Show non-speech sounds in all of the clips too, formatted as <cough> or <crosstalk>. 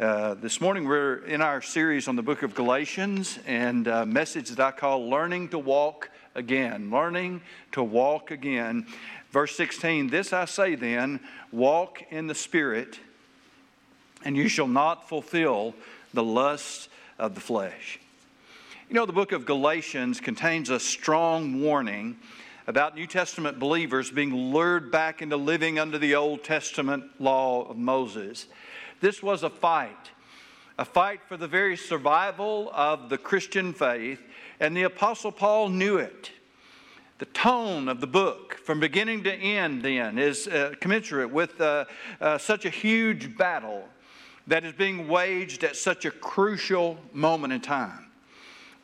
Uh, this morning we're in our series on the book of Galatians and a message that I call Learning to Walk Again. Learning to Walk Again. Verse 16 This I say then, walk in the Spirit, and you shall not fulfill the lust of the flesh. You know, the book of Galatians contains a strong warning about New Testament believers being lured back into living under the Old Testament law of Moses. This was a fight, a fight for the very survival of the Christian faith, and the Apostle Paul knew it. The tone of the book, from beginning to end, then, is uh, commensurate with uh, uh, such a huge battle that is being waged at such a crucial moment in time.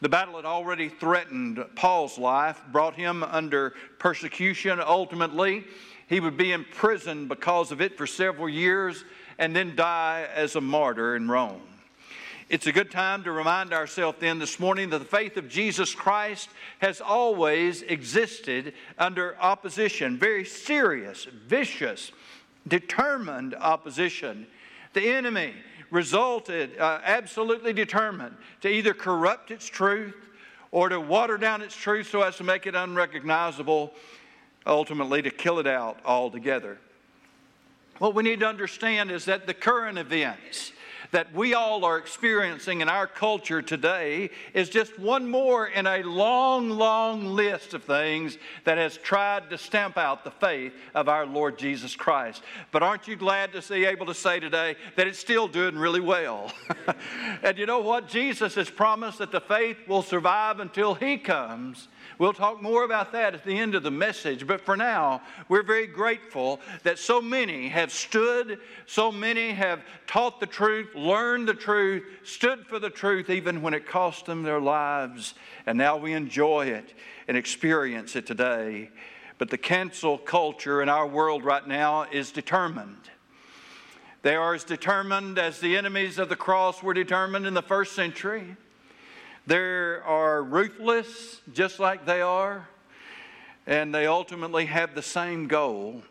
The battle had already threatened Paul's life, brought him under persecution. Ultimately, he would be imprisoned because of it for several years and then die as a martyr in Rome. It's a good time to remind ourselves then this morning that the faith of Jesus Christ has always existed under opposition, very serious, vicious, determined opposition. The enemy resulted uh, absolutely determined to either corrupt its truth or to water down its truth so as to make it unrecognizable, ultimately to kill it out altogether. What we need to understand is that the current events that we all are experiencing in our culture today is just one more in a long, long list of things that has tried to stamp out the faith of our Lord Jesus Christ. But aren't you glad to be able to say today that it's still doing really well? <laughs> and you know what? Jesus has promised that the faith will survive until He comes. We'll talk more about that at the end of the message, but for now, we're very grateful that so many have stood, so many have taught the truth, learned the truth, stood for the truth, even when it cost them their lives, and now we enjoy it and experience it today. But the cancel culture in our world right now is determined. They are as determined as the enemies of the cross were determined in the first century. They are ruthless, just like they are, and they ultimately have the same goal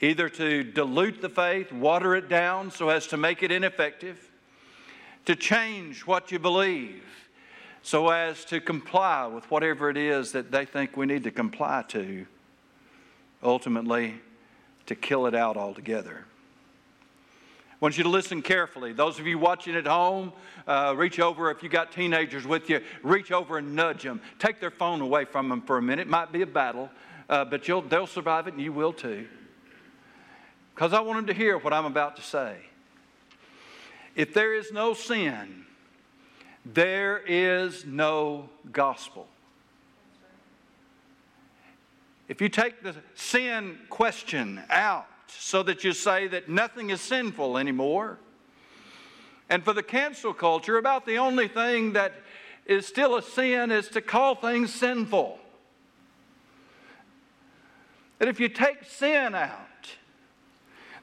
either to dilute the faith, water it down so as to make it ineffective, to change what you believe so as to comply with whatever it is that they think we need to comply to, ultimately, to kill it out altogether. I want you to listen carefully. Those of you watching at home, uh, reach over. If you got teenagers with you, reach over and nudge them. Take their phone away from them for a minute. It might be a battle, uh, but they'll survive it and you will too. Because I want them to hear what I'm about to say. If there is no sin, there is no gospel. If you take the sin question out, so that you say that nothing is sinful anymore. And for the cancel culture, about the only thing that is still a sin is to call things sinful. That if you take sin out,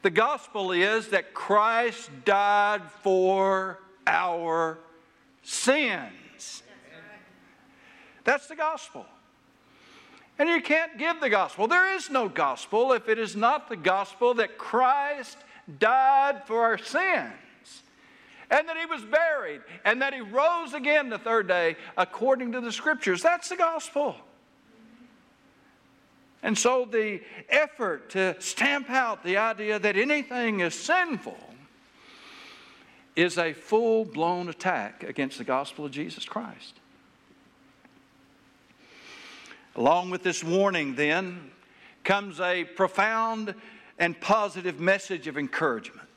the gospel is that Christ died for our sins. That's the gospel. And you can't give the gospel. There is no gospel if it is not the gospel that Christ died for our sins and that he was buried and that he rose again the third day according to the scriptures. That's the gospel. And so the effort to stamp out the idea that anything is sinful is a full blown attack against the gospel of Jesus Christ. Along with this warning, then, comes a profound and positive message of encouragement.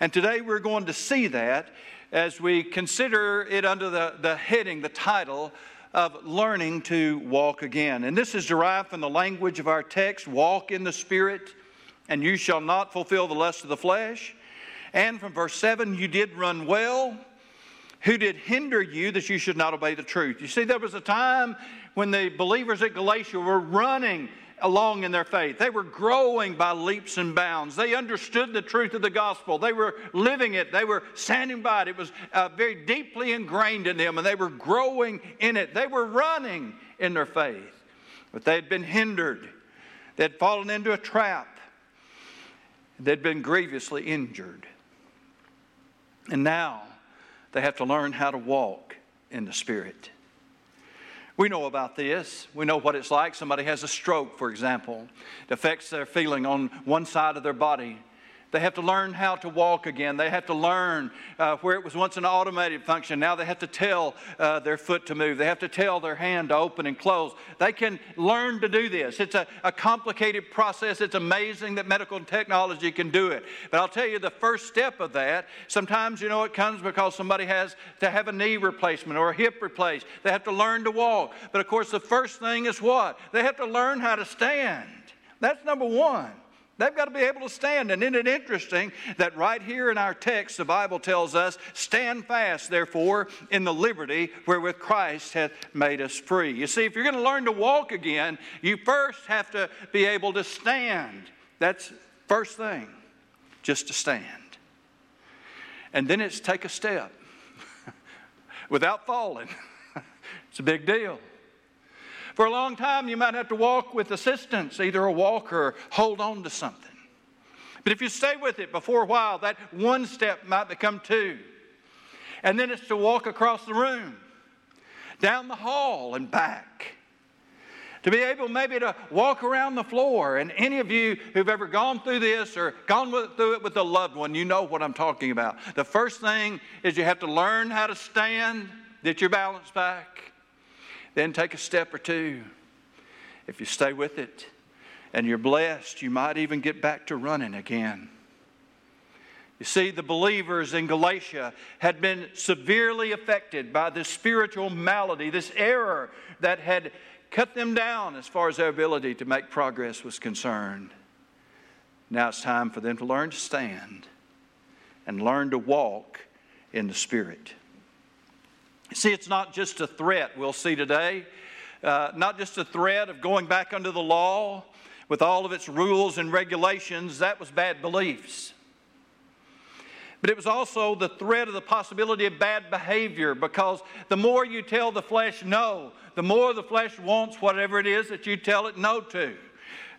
And today we're going to see that as we consider it under the, the heading, the title of learning to walk again. And this is derived from the language of our text walk in the Spirit, and you shall not fulfill the lust of the flesh. And from verse 7, you did run well. Who did hinder you that you should not obey the truth? You see, there was a time when the believers at Galatia were running along in their faith. They were growing by leaps and bounds. They understood the truth of the gospel. They were living it. They were standing by it. It was uh, very deeply ingrained in them, and they were growing in it. They were running in their faith. But they had been hindered, they had fallen into a trap, they'd been grievously injured. And now they have to learn how to walk in the Spirit. We know about this. We know what it's like. Somebody has a stroke, for example. It affects their feeling on one side of their body. They have to learn how to walk again. They have to learn uh, where it was once an automated function. Now they have to tell uh, their foot to move. They have to tell their hand to open and close. They can learn to do this. It's a, a complicated process. It's amazing that medical technology can do it. But I'll tell you the first step of that, sometimes, you know, it comes because somebody has to have a knee replacement or a hip replaced. They have to learn to walk. But of course, the first thing is what? They have to learn how to stand. That's number one. They've got to be able to stand. And isn't it interesting that right here in our text, the Bible tells us, Stand fast, therefore, in the liberty wherewith Christ hath made us free. You see, if you're going to learn to walk again, you first have to be able to stand. That's first thing, just to stand. And then it's take a step <laughs> without falling. <laughs> it's a big deal. For a long time, you might have to walk with assistance, either a walker or hold on to something. But if you stay with it before a while, that one step might become two. And then it's to walk across the room, down the hall, and back. To be able maybe to walk around the floor. And any of you who've ever gone through this or gone through it with a loved one, you know what I'm talking about. The first thing is you have to learn how to stand, get your balance back. Then take a step or two. If you stay with it and you're blessed, you might even get back to running again. You see, the believers in Galatia had been severely affected by this spiritual malady, this error that had cut them down as far as their ability to make progress was concerned. Now it's time for them to learn to stand and learn to walk in the Spirit. See, it's not just a threat we'll see today, uh, not just a threat of going back under the law with all of its rules and regulations. That was bad beliefs. But it was also the threat of the possibility of bad behavior because the more you tell the flesh no, the more the flesh wants whatever it is that you tell it no to.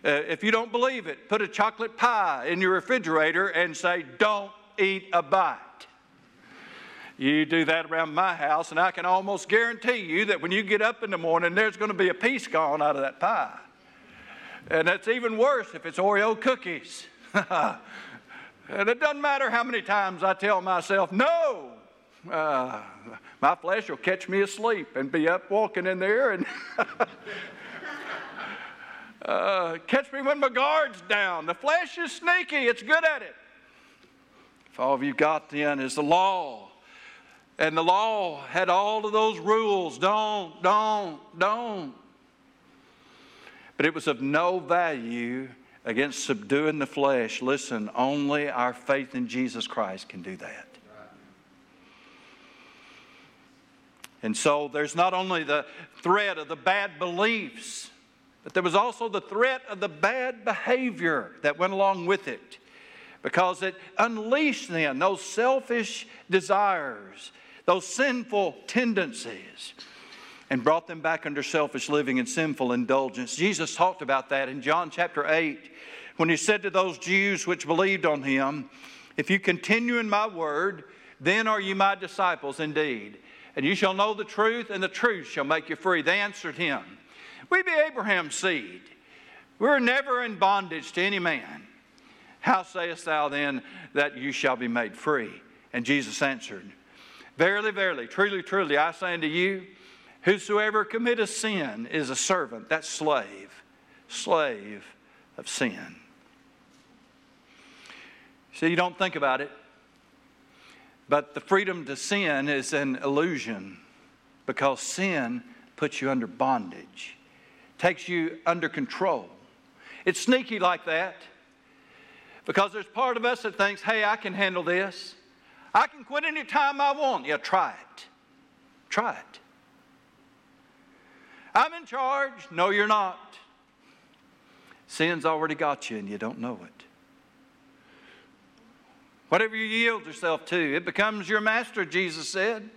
Uh, if you don't believe it, put a chocolate pie in your refrigerator and say, Don't eat a bite. You do that around my house, and I can almost guarantee you that when you get up in the morning, there's going to be a piece gone out of that pie. And that's even worse if it's Oreo cookies. <laughs> and it doesn't matter how many times I tell myself, no, uh, my flesh will catch me asleep and be up walking in there and <laughs> uh, catch me when my guard's down. The flesh is sneaky, it's good at it. If all you've got then is the law, and the law had all of those rules don't, don't, don't. But it was of no value against subduing the flesh. Listen, only our faith in Jesus Christ can do that. And so there's not only the threat of the bad beliefs, but there was also the threat of the bad behavior that went along with it because it unleashed then those selfish desires those sinful tendencies and brought them back under selfish living and sinful indulgence. Jesus talked about that in John chapter 8 when he said to those Jews which believed on him, If you continue in my word, then are you my disciples indeed. And you shall know the truth, and the truth shall make you free. They answered him, We be Abraham's seed. We're never in bondage to any man. How sayest thou then that you shall be made free? And Jesus answered, Verily, verily, truly, truly, I say unto you, whosoever committeth sin is a servant, that's slave, slave of sin. See, you don't think about it, but the freedom to sin is an illusion because sin puts you under bondage, takes you under control. It's sneaky like that because there's part of us that thinks, hey, I can handle this. I can quit any time I want. Yeah, try it. Try it. I'm in charge. No, you're not. Sin's already got you and you don't know it. Whatever you yield yourself to, it becomes your master, Jesus said.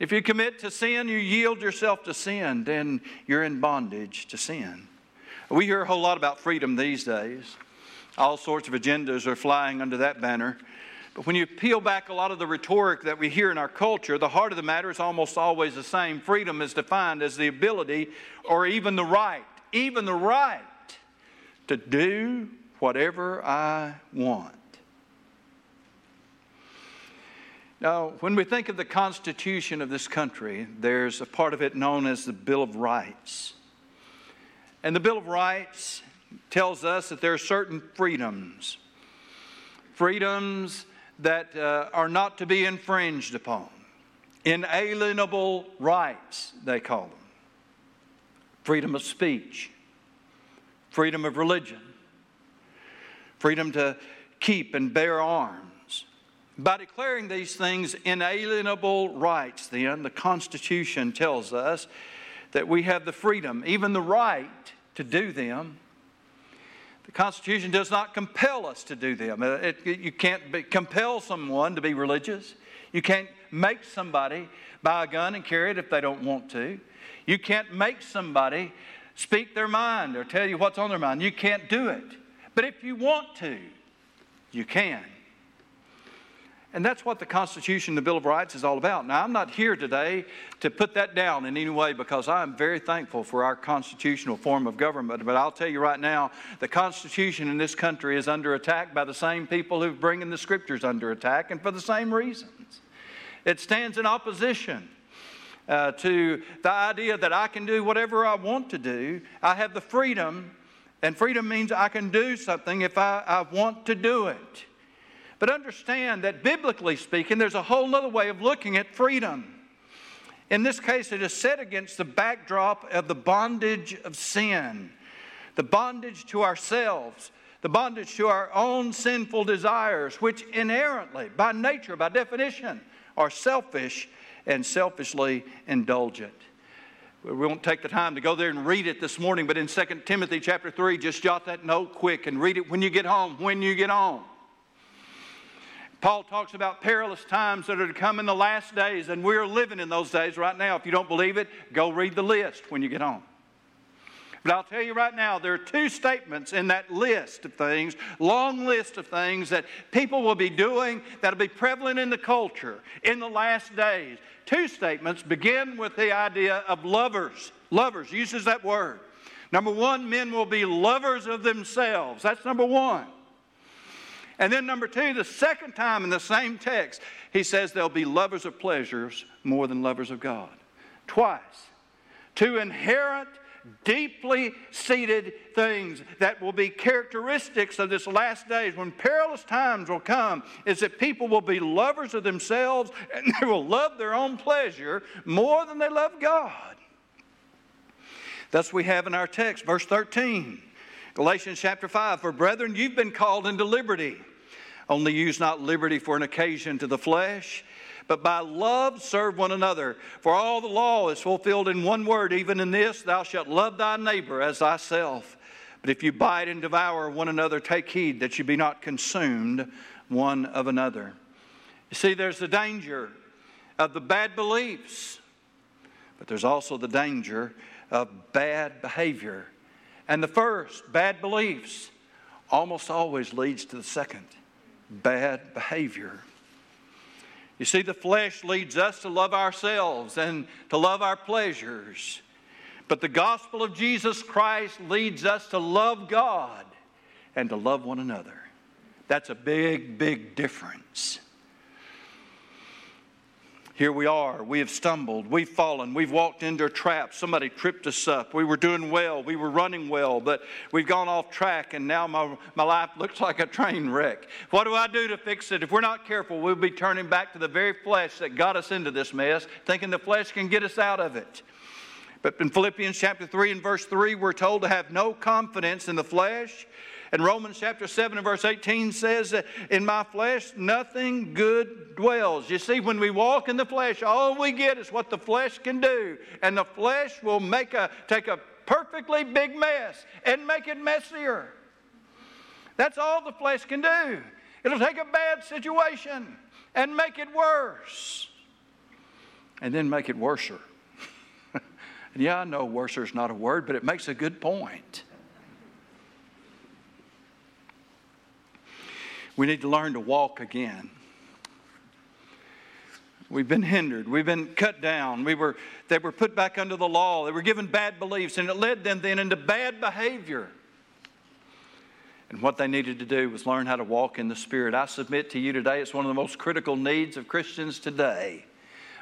If you commit to sin, you yield yourself to sin, then you're in bondage to sin. We hear a whole lot about freedom these days. All sorts of agendas are flying under that banner. But when you peel back a lot of the rhetoric that we hear in our culture, the heart of the matter is almost always the same. Freedom is defined as the ability or even the right, even the right to do whatever I want. Now, when we think of the Constitution of this country, there's a part of it known as the Bill of Rights. And the Bill of Rights tells us that there are certain freedoms, freedoms that uh, are not to be infringed upon, inalienable rights, they call them freedom of speech, freedom of religion, freedom to keep and bear arms. By declaring these things inalienable rights, then, the Constitution tells us that we have the freedom, even the right, to do them. The Constitution does not compel us to do them. Uh, it, it, you can't be, compel someone to be religious. You can't make somebody buy a gun and carry it if they don't want to. You can't make somebody speak their mind or tell you what's on their mind. You can't do it. But if you want to, you can. And that's what the Constitution, the Bill of Rights is all about. Now, I'm not here today to put that down in any way because I'm very thankful for our constitutional form of government. But I'll tell you right now, the Constitution in this country is under attack by the same people who bring in the Scriptures under attack, and for the same reasons. It stands in opposition. Uh, to the idea that I can do whatever I want to do. I have the freedom and freedom means I can do something if I, I want to do it. But understand that biblically speaking, there's a whole other way of looking at freedom. In this case, it is set against the backdrop of the bondage of sin, the bondage to ourselves, the bondage to our own sinful desires, which inherently, by nature, by definition, are selfish and selfishly indulgent. We won't take the time to go there and read it this morning, but in 2 Timothy chapter 3, just jot that note quick and read it when you get home, when you get home. Paul talks about perilous times that are to come in the last days, and we're living in those days right now. If you don't believe it, go read the list when you get home. But I'll tell you right now, there are two statements in that list of things, long list of things that people will be doing that'll be prevalent in the culture in the last days. Two statements begin with the idea of lovers. Lovers uses that word. Number one, men will be lovers of themselves. That's number one. And then number two, the second time in the same text, he says they'll be lovers of pleasures more than lovers of God. Twice. To inherit deeply seated things that will be characteristics of this last days when perilous times will come is that people will be lovers of themselves and they will love their own pleasure more than they love God. Thus, we have in our text, verse 13, Galatians chapter 5 For brethren, you've been called into liberty. Only use not liberty for an occasion to the flesh but by love serve one another. For all the law is fulfilled in one word, even in this, thou shalt love thy neighbor as thyself. But if you bite and devour one another, take heed that you be not consumed one of another. You see, there's the danger of the bad beliefs, but there's also the danger of bad behavior. And the first, bad beliefs, almost always leads to the second, bad behavior. You see, the flesh leads us to love ourselves and to love our pleasures. But the gospel of Jesus Christ leads us to love God and to love one another. That's a big, big difference. Here we are. We have stumbled. We've fallen. We've walked into a trap. Somebody tripped us up. We were doing well. We were running well, but we've gone off track, and now my, my life looks like a train wreck. What do I do to fix it? If we're not careful, we'll be turning back to the very flesh that got us into this mess, thinking the flesh can get us out of it. But in Philippians chapter 3 and verse 3, we're told to have no confidence in the flesh and Romans chapter 7 and verse 18 says, In my flesh nothing good dwells. You see, when we walk in the flesh, all we get is what the flesh can do. And the flesh will make a, take a perfectly big mess and make it messier. That's all the flesh can do. It'll take a bad situation and make it worse. And then make it worser. <laughs> yeah, I know worser is not a word, but it makes a good point. We need to learn to walk again. We've been hindered. We've been cut down. We were, they were put back under the law. They were given bad beliefs, and it led them then into bad behavior. And what they needed to do was learn how to walk in the Spirit. I submit to you today, it's one of the most critical needs of Christians today.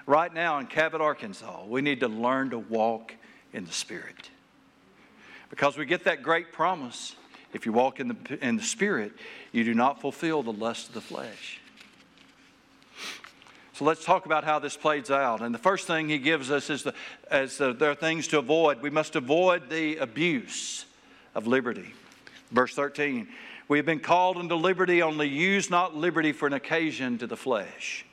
Right now in Cabot, Arkansas, we need to learn to walk in the Spirit. Because we get that great promise if you walk in the, in the Spirit, you do not fulfill the lust of the flesh. So let's talk about how this plays out. And the first thing he gives us is, the, as the, there are things to avoid. We must avoid the abuse of liberty. Verse 13 We have been called into liberty, only use not liberty for an occasion to the flesh.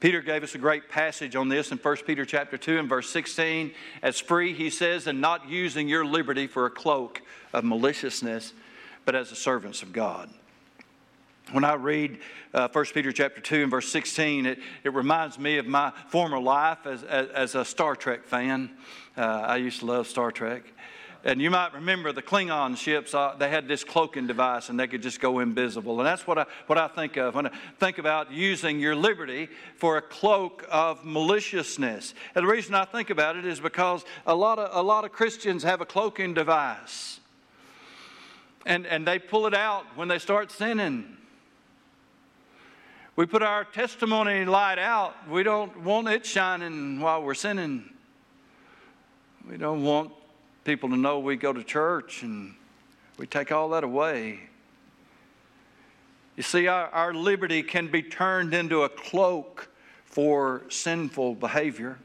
Peter gave us a great passage on this in 1 Peter chapter 2 and verse 16. As free, he says, and not using your liberty for a cloak of maliciousness, but as the servants of God. When I read uh, 1 Peter chapter 2 and verse 16, it, it reminds me of my former life as, as, as a Star Trek fan. Uh, I used to love Star Trek. And you might remember the Klingon ships, uh, they had this cloaking device and they could just go invisible. And that's what I, what I think of when I think about using your liberty for a cloak of maliciousness. And the reason I think about it is because a lot of, a lot of Christians have a cloaking device. And, and they pull it out when they start sinning. We put our testimony light out. We don't want it shining while we're sinning. We don't want people to know we go to church and we take all that away. You see, our, our liberty can be turned into a cloak for sinful behavior.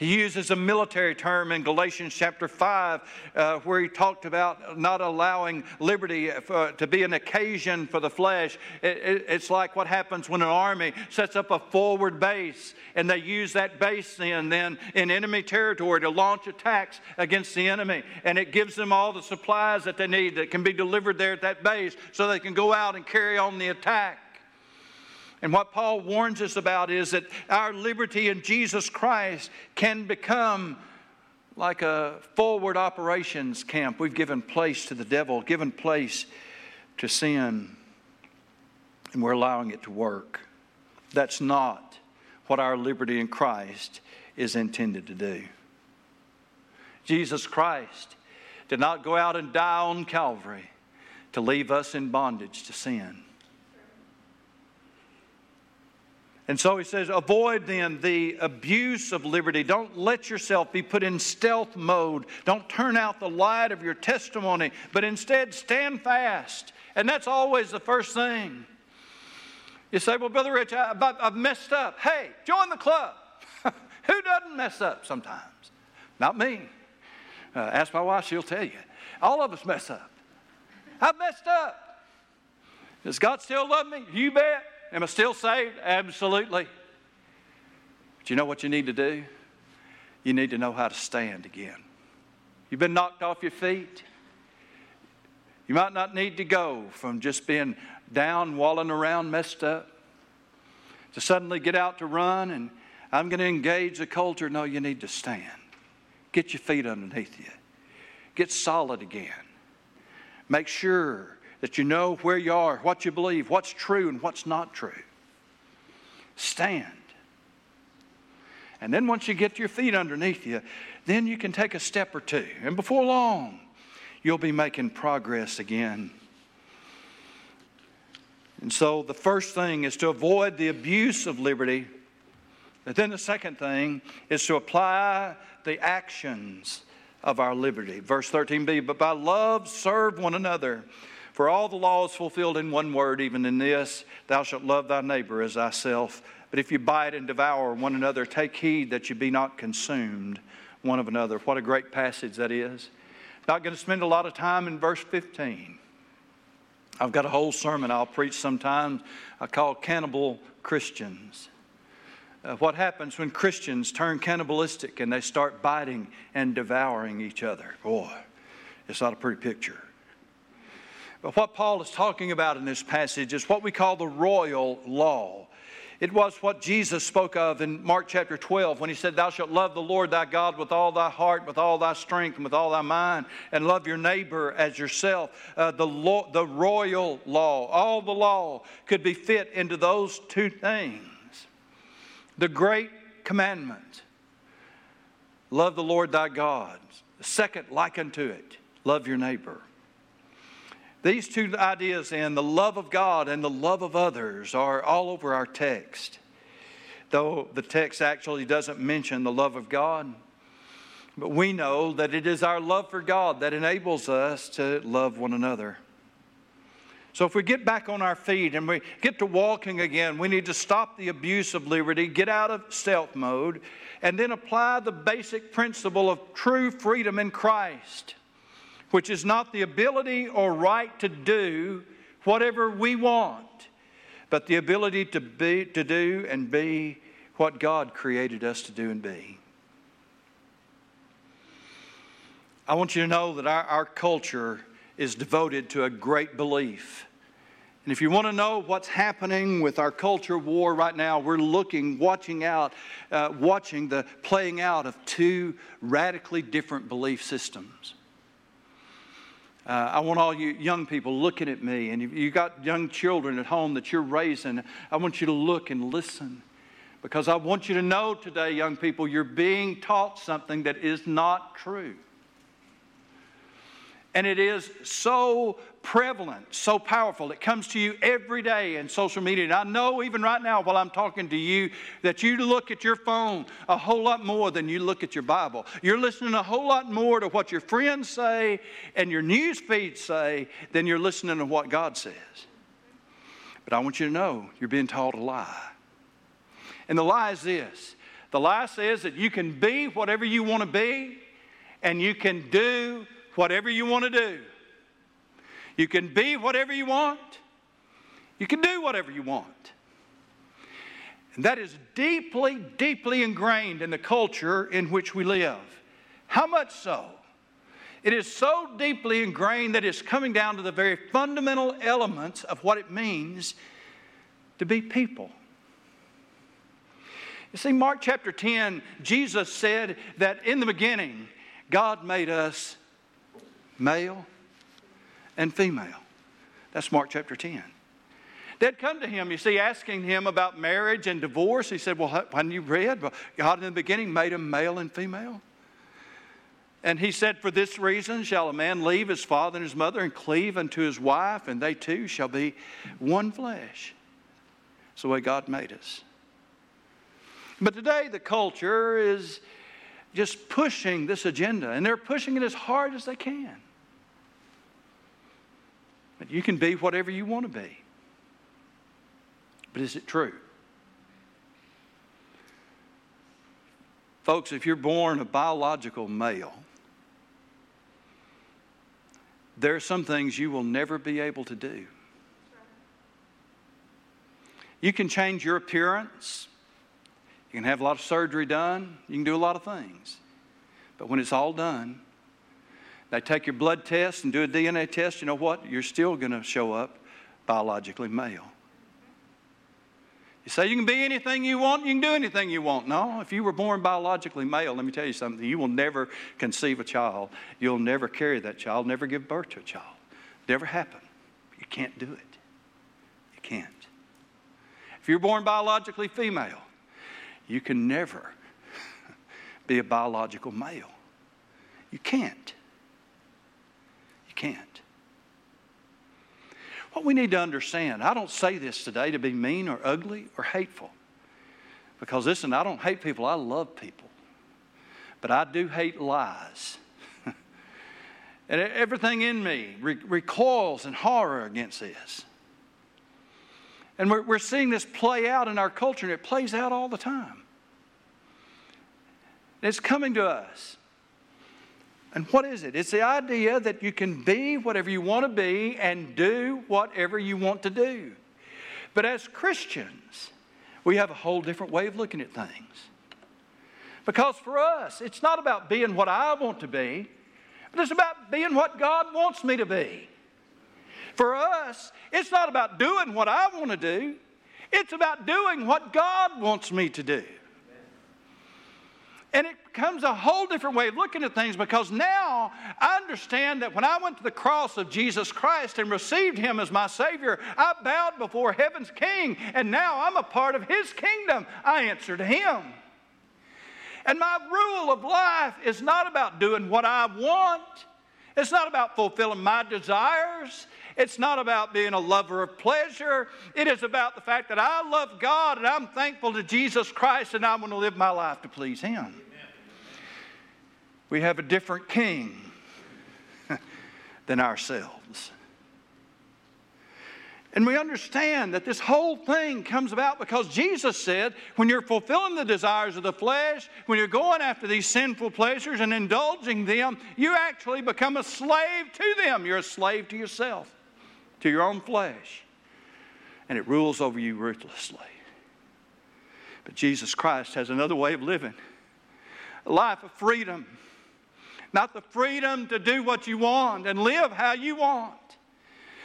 He uses a military term in Galatians chapter 5 uh, where he talked about not allowing liberty for, to be an occasion for the flesh. It, it, it's like what happens when an army sets up a forward base and they use that base then, then in enemy territory to launch attacks against the enemy. And it gives them all the supplies that they need that can be delivered there at that base so they can go out and carry on the attack. And what Paul warns us about is that our liberty in Jesus Christ can become like a forward operations camp. We've given place to the devil, given place to sin, and we're allowing it to work. That's not what our liberty in Christ is intended to do. Jesus Christ did not go out and die on Calvary to leave us in bondage to sin. And so he says, avoid then the abuse of liberty. Don't let yourself be put in stealth mode. Don't turn out the light of your testimony, but instead stand fast. And that's always the first thing. You say, well, Brother Rich, I, have messed up. Hey, join the club. <laughs> Who doesn't mess up sometimes? Not me. Uh, ask my wife, she'll tell you. All of us mess up. I've messed up. Does God still love me? You bet. Am I still saved? Absolutely. But you know what you need to do? You need to know how to stand again. You've been knocked off your feet. You might not need to go from just being down, walling around, messed up, to suddenly get out to run and I'm going to engage the culture. No, you need to stand. Get your feet underneath you. Get solid again. Make sure that you know where you are, what you believe, what's true and what's not true. Stand. And then once you get your feet underneath you, then you can take a step or two. And before long, you'll be making progress again. And so the first thing is to avoid the abuse of liberty. But then the second thing is to apply the actions of our liberty. Verse 13b, but by love serve one another. For all the law is fulfilled in one word, even in this Thou shalt love thy neighbor as thyself. But if you bite and devour one another, take heed that you be not consumed one of another. What a great passage that is. Not going to spend a lot of time in verse 15. I've got a whole sermon I'll preach sometime I call Cannibal Christians. Uh, what happens when Christians turn cannibalistic and they start biting and devouring each other? Boy, it's not a pretty picture. But what Paul is talking about in this passage is what we call the royal law. It was what Jesus spoke of in Mark chapter 12 when he said, Thou shalt love the Lord thy God with all thy heart, with all thy strength, and with all thy mind, and love your neighbor as yourself. Uh, the, the royal law, all the law could be fit into those two things. the great commandment love the Lord thy God. The second, like unto it, love your neighbor. These two ideas, and the love of God and the love of others, are all over our text. Though the text actually doesn't mention the love of God, but we know that it is our love for God that enables us to love one another. So, if we get back on our feet and we get to walking again, we need to stop the abuse of liberty, get out of stealth mode, and then apply the basic principle of true freedom in Christ, which is not the ability or right to do whatever we want, but the ability to, be, to do and be what God created us to do and be. I want you to know that our, our culture is devoted to a great belief. And if you want to know what's happening with our culture war right now, we're looking, watching out, uh, watching the playing out of two radically different belief systems. Uh, I want all you young people looking at me, and you got young children at home that you're raising. I want you to look and listen because I want you to know today, young people, you're being taught something that is not true. And it is so prevalent, so powerful. It comes to you every day in social media. And I know even right now while I'm talking to you that you look at your phone a whole lot more than you look at your Bible. You're listening a whole lot more to what your friends say and your news feeds say than you're listening to what God says. But I want you to know you're being taught a lie. And the lie is this the lie says that you can be whatever you want to be and you can do whatever you want to do. You can be whatever you want. You can do whatever you want. And that is deeply, deeply ingrained in the culture in which we live. How much so? It is so deeply ingrained that it's coming down to the very fundamental elements of what it means to be people. You see, Mark chapter 10, Jesus said that in the beginning, God made us male and female. That's Mark chapter 10. They'd come to him, you see, asking him about marriage and divorce. He said, Well, hadn't you read? God in the beginning made them male and female. And he said, For this reason shall a man leave his father and his mother and cleave unto his wife, and they two shall be one flesh. It's the way God made us. But today, the culture is just pushing this agenda, and they're pushing it as hard as they can. You can be whatever you want to be. But is it true? Folks, if you're born a biological male, there are some things you will never be able to do. You can change your appearance. You can have a lot of surgery done. You can do a lot of things. But when it's all done, they take your blood test and do a DNA test, you know what? You're still going to show up biologically male. You say you can be anything you want, you can do anything you want. No, if you were born biologically male, let me tell you something. You will never conceive a child. You'll never carry that child, never give birth to a child. Never happen. You can't do it. You can't. If you're born biologically female, you can never <laughs> be a biological male. You can't can't. What we need to understand, I don't say this today to be mean or ugly or hateful. Because listen, I don't hate people, I love people. But I do hate lies. <laughs> and everything in me recoils in horror against this. And we're, we're seeing this play out in our culture, and it plays out all the time. it's coming to us. And what is it? It's the idea that you can be whatever you want to be and do whatever you want to do. But as Christians, we have a whole different way of looking at things. Because for us, it's not about being what I want to be, but it's about being what God wants me to be. For us, it's not about doing what I want to do, it's about doing what God wants me to do. And it becomes a whole different way of looking at things because now I understand that when I went to the cross of Jesus Christ and received Him as my Savior, I bowed before heaven's King, and now I'm a part of His kingdom. I answer to Him. And my rule of life is not about doing what I want, it's not about fulfilling my desires. It's not about being a lover of pleasure. It is about the fact that I love God and I'm thankful to Jesus Christ and I'm going to live my life to please Him. We have a different king <laughs> than ourselves. And we understand that this whole thing comes about because Jesus said, when you're fulfilling the desires of the flesh, when you're going after these sinful pleasures and indulging them, you actually become a slave to them. You're a slave to yourself, to your own flesh. And it rules over you ruthlessly. But Jesus Christ has another way of living a life of freedom. Not the freedom to do what you want and live how you want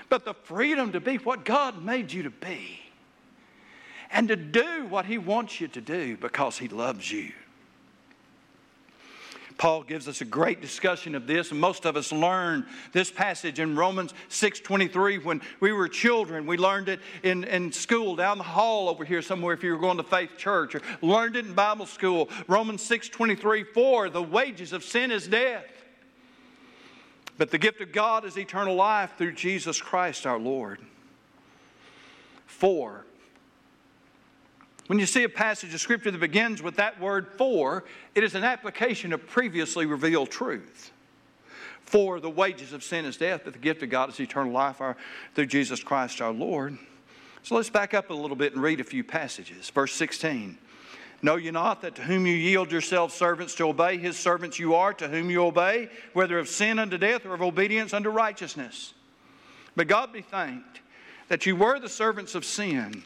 but the freedom to be what God made you to be and to do what He wants you to do because He loves you. Paul gives us a great discussion of this, and most of us learned this passage in Romans 6.23 when we were children. We learned it in, in school down the hall over here somewhere if you were going to Faith Church, or learned it in Bible school. Romans 6.23, for the wages of sin is death. But the gift of God is eternal life through Jesus Christ our Lord. For. When you see a passage of Scripture that begins with that word for, it is an application of previously revealed truth. For the wages of sin is death, but the gift of God is eternal life our, through Jesus Christ our Lord. So let's back up a little bit and read a few passages. Verse 16. Know you not that to whom you yield yourselves servants to obey, his servants you are, to whom you obey, whether of sin unto death or of obedience unto righteousness? But God be thanked that you were the servants of sin,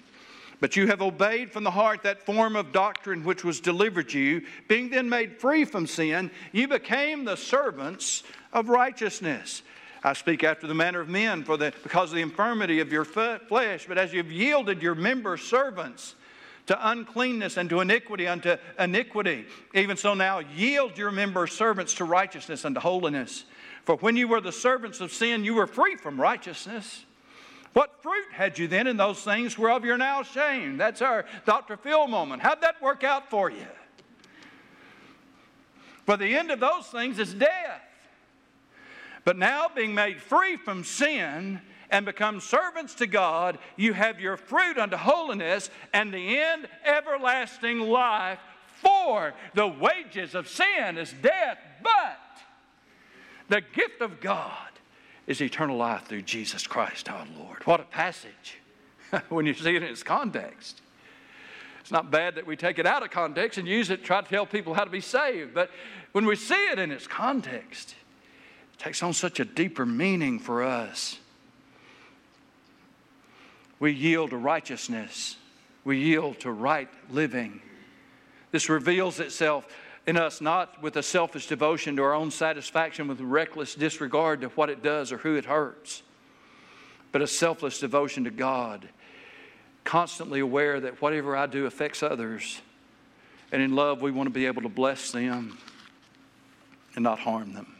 but you have obeyed from the heart that form of doctrine which was delivered you. Being then made free from sin, you became the servants of righteousness. I speak after the manner of men, for the, because of the infirmity of your flesh. But as you've yielded your members servants to uncleanness and to iniquity unto iniquity. Even so now yield your members servants to righteousness and to holiness. For when you were the servants of sin, you were free from righteousness. What fruit had you then in those things whereof you're now ashamed? That's our Dr. Phil moment. How'd that work out for you? For the end of those things is death. But now, being made free from sin, and become servants to God, you have your fruit unto holiness and the end everlasting life. For the wages of sin is death, but the gift of God is eternal life through Jesus Christ our Lord. What a passage <laughs> when you see it in its context. It's not bad that we take it out of context and use it to try to tell people how to be saved, but when we see it in its context, it takes on such a deeper meaning for us we yield to righteousness, we yield to right living. This reveals itself in us not with a selfish devotion to our own satisfaction, with reckless disregard to what it does or who it hurts, but a selfless devotion to God, constantly aware that whatever I do affects others. And in love, we want to be able to bless them and not harm them.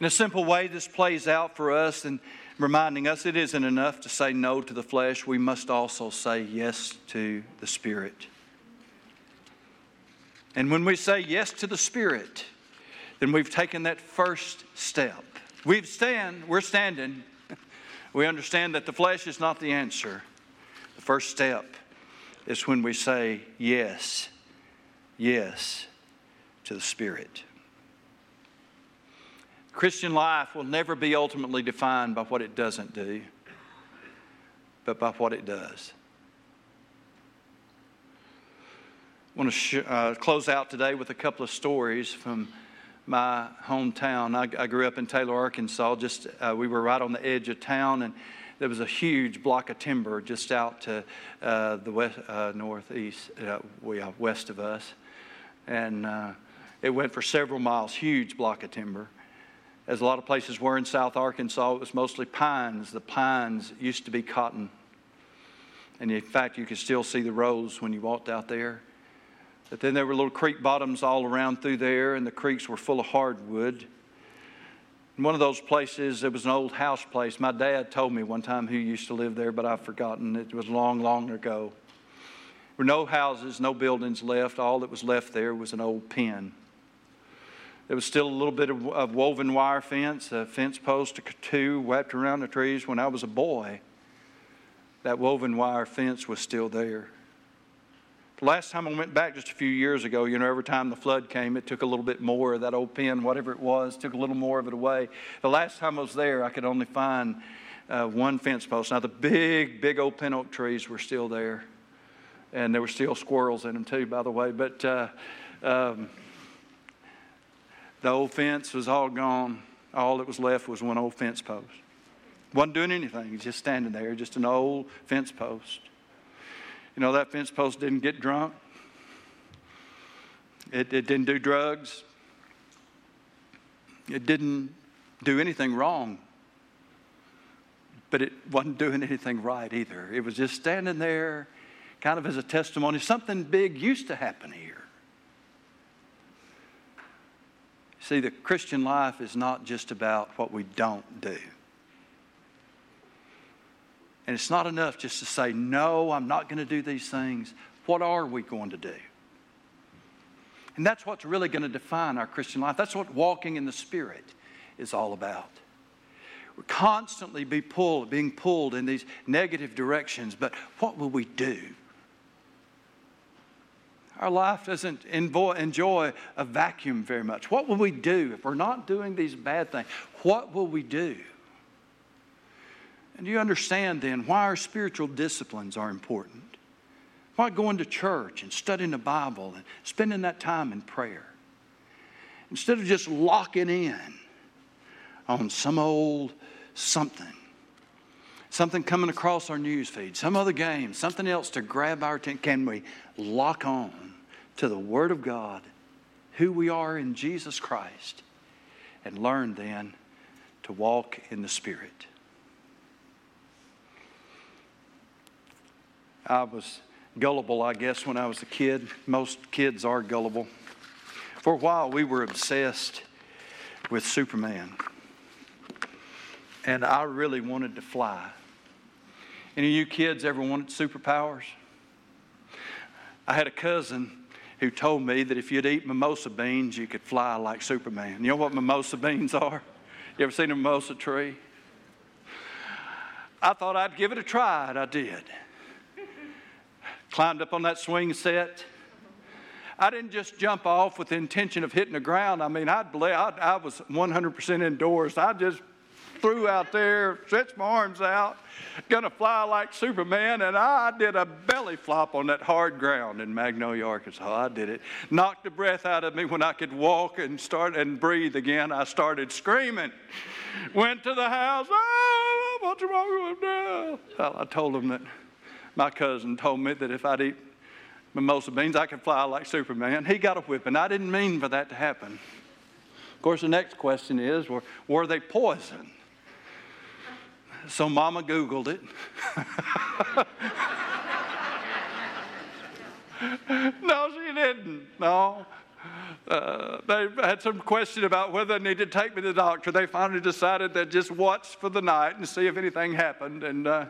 In a simple way, this plays out for us, and reminding us it isn't enough to say no to the flesh, we must also say yes to the Spirit. And when we say yes to the Spirit, then we've taken that first step. We've stand, we're standing. <laughs> We understand that the flesh is not the answer. The first step is when we say yes, yes to the Spirit. Christian life will never be ultimately defined by what it doesn't do, but by what it does. I want to sh- uh, close out today with a couple of stories from my hometown. I, I grew up in Taylor, Arkansas. Just uh, we were right on the edge of town, and there was a huge block of timber just out to uh, the west, uh, northeast, uh, west of us, and uh, it went for several miles. Huge block of timber as a lot of places were in South Arkansas, it was mostly pines. The pines used to be cotton. And in fact, you could still see the rows when you walked out there. But then there were little creek bottoms all around through there, and the creeks were full of hardwood. In one of those places, there was an old house place. My dad told me one time who used to live there, but I've forgotten. It was long, long ago. There were no houses, no buildings left. All that was left there was an old pen. There was still a little bit of, of woven wire fence, a fence post or two wrapped around the trees. When I was a boy, that woven wire fence was still there. Last time I went back just a few years ago, you know, every time the flood came, it took a little bit more of that old pen, whatever it was, took a little more of it away. The last time I was there, I could only find uh, one fence post. Now, the big, big old pin oak trees were still there, and there were still squirrels in them, too, by the way. But uh, um, the old fence was all gone. All that was left was one old fence post. Wasn't doing anything, just standing there, just an old fence post. You know, that fence post didn't get drunk, it, it didn't do drugs, it didn't do anything wrong. But it wasn't doing anything right either. It was just standing there, kind of as a testimony. Something big used to happen here. See, the Christian life is not just about what we don't do. And it's not enough just to say, no, I'm not going to do these things. What are we going to do? And that's what's really going to define our Christian life. That's what walking in the Spirit is all about. We're constantly be pulled, being pulled in these negative directions, but what will we do? Our life doesn't enjoy a vacuum very much. What will we do if we're not doing these bad things? What will we do? And you understand then why our spiritual disciplines are important. Why going to church and studying the Bible and spending that time in prayer. Instead of just locking in on some old something, something coming across our news feed, some other game, something else to grab our attention, can we lock on to the Word of God, who we are in Jesus Christ, and learn then to walk in the Spirit? I was gullible, I guess, when I was a kid. Most kids are gullible. For a while, we were obsessed with Superman. And I really wanted to fly. Any of you kids ever wanted superpowers? I had a cousin who told me that if you'd eat mimosa beans, you could fly like Superman. You know what mimosa beans are? You ever seen a mimosa tree? I thought I'd give it a try, and I did climbed up on that swing set. I didn't just jump off with the intention of hitting the ground. I mean, I'd play, I, I was 100% indoors. I just threw out there, stretched my arms out, gonna fly like Superman, and I did a belly flop on that hard ground in Magnolia, Arkansas. I did it. Knocked the breath out of me when I could walk and start and breathe again. I started screaming. Went to the house. Oh, what's wrong with me? Well, I told them that my cousin told me that if I'd eat mimosa beans, I could fly like Superman. He got a whipping. I didn't mean for that to happen. Of course, the next question is were, were they poison? So Mama Googled it. <laughs> no, she didn't. No. Uh, they had some question about whether they needed to take me to the doctor. They finally decided they'd just watch for the night and see if anything happened. And uh,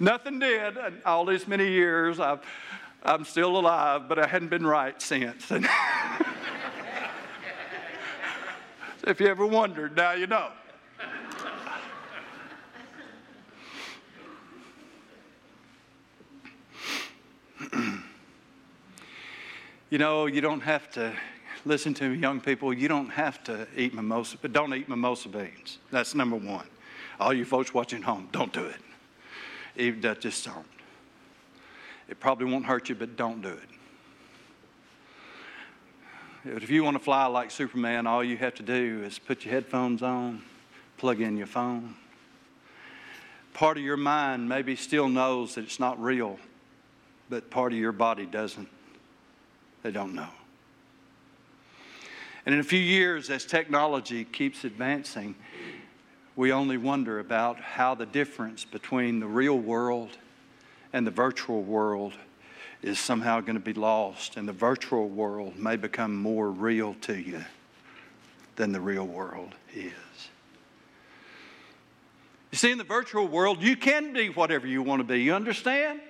nothing did. And all these many years, I've, I'm still alive, but I hadn't been right since. <laughs> If you ever wondered, now you know. You know, you don't have to listen to me, young people. You don't have to eat mimosa, but don't eat mimosa beans. That's number one. All you folks watching home, don't do it. Even that just don't. It probably won't hurt you, but don't do it. If you want to fly like Superman, all you have to do is put your headphones on, plug in your phone. Part of your mind maybe still knows that it's not real, but part of your body doesn't. They don't know. And in a few years, as technology keeps advancing, we only wonder about how the difference between the real world and the virtual world is somehow going to be lost, and the virtual world may become more real to you than the real world is. You see, in the virtual world, you can be whatever you want to be. You understand?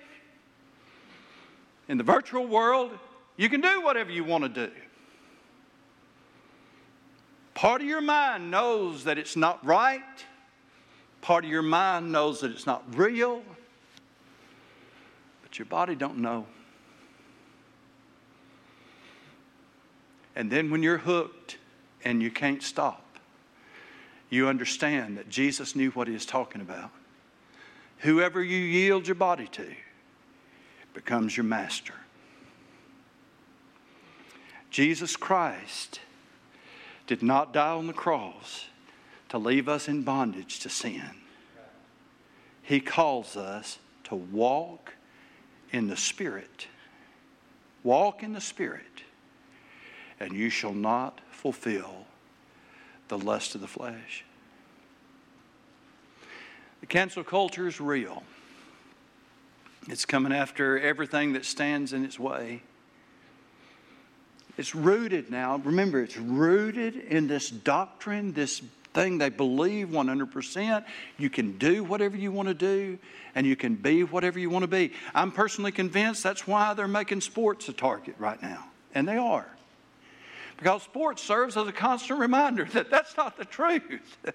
In the virtual world, you can do whatever you want to do. Part of your mind knows that it's not right. Part of your mind knows that it's not real. But your body don't know. And then when you're hooked and you can't stop, you understand that Jesus knew what he was talking about. Whoever you yield your body to becomes your master. Jesus Christ did not die on the cross to leave us in bondage to sin. He calls us to walk in the Spirit. Walk in the Spirit, and you shall not fulfill the lust of the flesh. The cancel culture is real. It's coming after everything that stands in its way. It's rooted now. Remember, it's rooted in this doctrine, this thing they believe 100%. You can do whatever you want to do, and you can be whatever you want to be. I'm personally convinced that's why they're making sports a target right now, and they are. Because sports serves as a constant reminder <laughs> that that's not the truth. <laughs>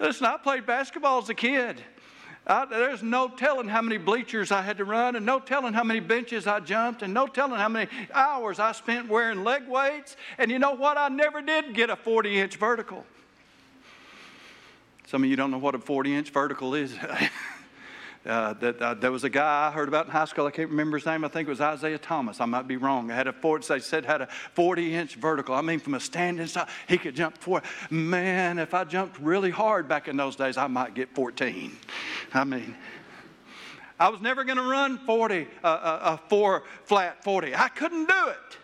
Listen, I played basketball as a kid. I, there's no telling how many bleachers I had to run, and no telling how many benches I jumped, and no telling how many hours I spent wearing leg weights. And you know what? I never did get a 40 inch vertical. Some of you don't know what a 40 inch vertical is. <laughs> Uh, that uh, there was a guy I heard about in high school. I can't remember his name. I think it was Isaiah Thomas. I might be wrong. I had a 40, they said had a 40 inch vertical. I mean, from a standing start, he could jump four. Man, if I jumped really hard back in those days, I might get 14. I mean, I was never going to run 40, uh, uh, a four flat 40. I couldn't do it.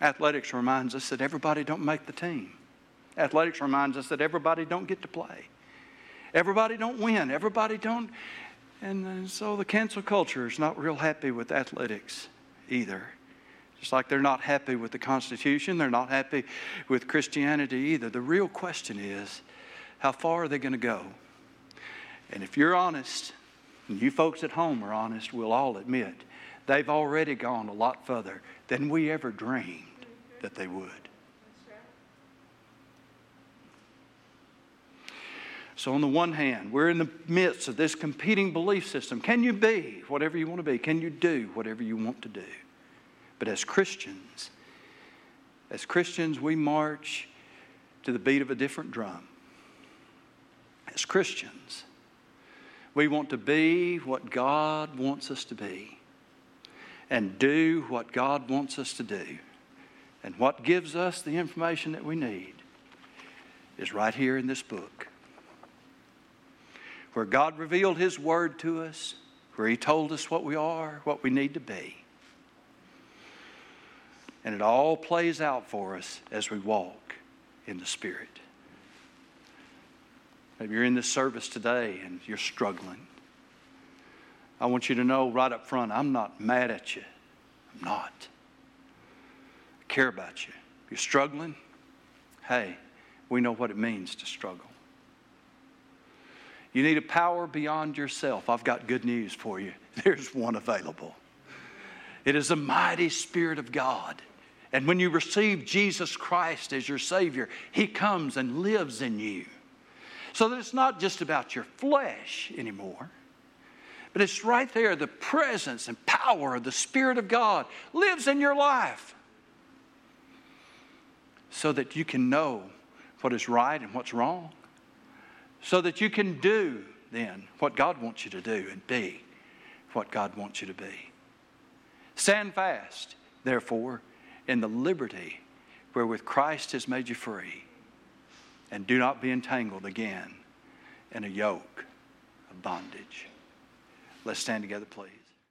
Athletics reminds us that everybody don't make the team. Athletics reminds us that everybody don't get to play. Everybody don't win. Everybody don't. And, and so the cancel culture is not real happy with athletics either. Just like they're not happy with the Constitution, they're not happy with Christianity either. The real question is how far are they going to go? And if you're honest, and you folks at home are honest, we'll all admit they've already gone a lot further than we ever dreamed that they would. So, on the one hand, we're in the midst of this competing belief system. Can you be whatever you want to be? Can you do whatever you want to do? But as Christians, as Christians, we march to the beat of a different drum. As Christians, we want to be what God wants us to be and do what God wants us to do. And what gives us the information that we need is right here in this book where God revealed His Word to us, where He told us what we are, what we need to be. And it all plays out for us as we walk in the Spirit. Maybe you're in this service today and you're struggling. I want you to know right up front I'm not mad at you. I'm not. I care about you. You're struggling, hey, we know what it means to struggle. You need a power beyond yourself. I've got good news for you. <laughs> There's one available. It is the mighty Spirit of God. And when you receive Jesus Christ as your Savior, He comes and lives in you. So that it's not just about your flesh anymore, but it's right there the presence and power of the Spirit of God lives in your life. So that you can know what is right and what's wrong so that you can do then what God wants you to do and be what God wants you to be. Stand fast, therefore, in the liberty wherewith Christ has made you free, and do not be entangled again in a yoke of bondage. Let's stand together, please.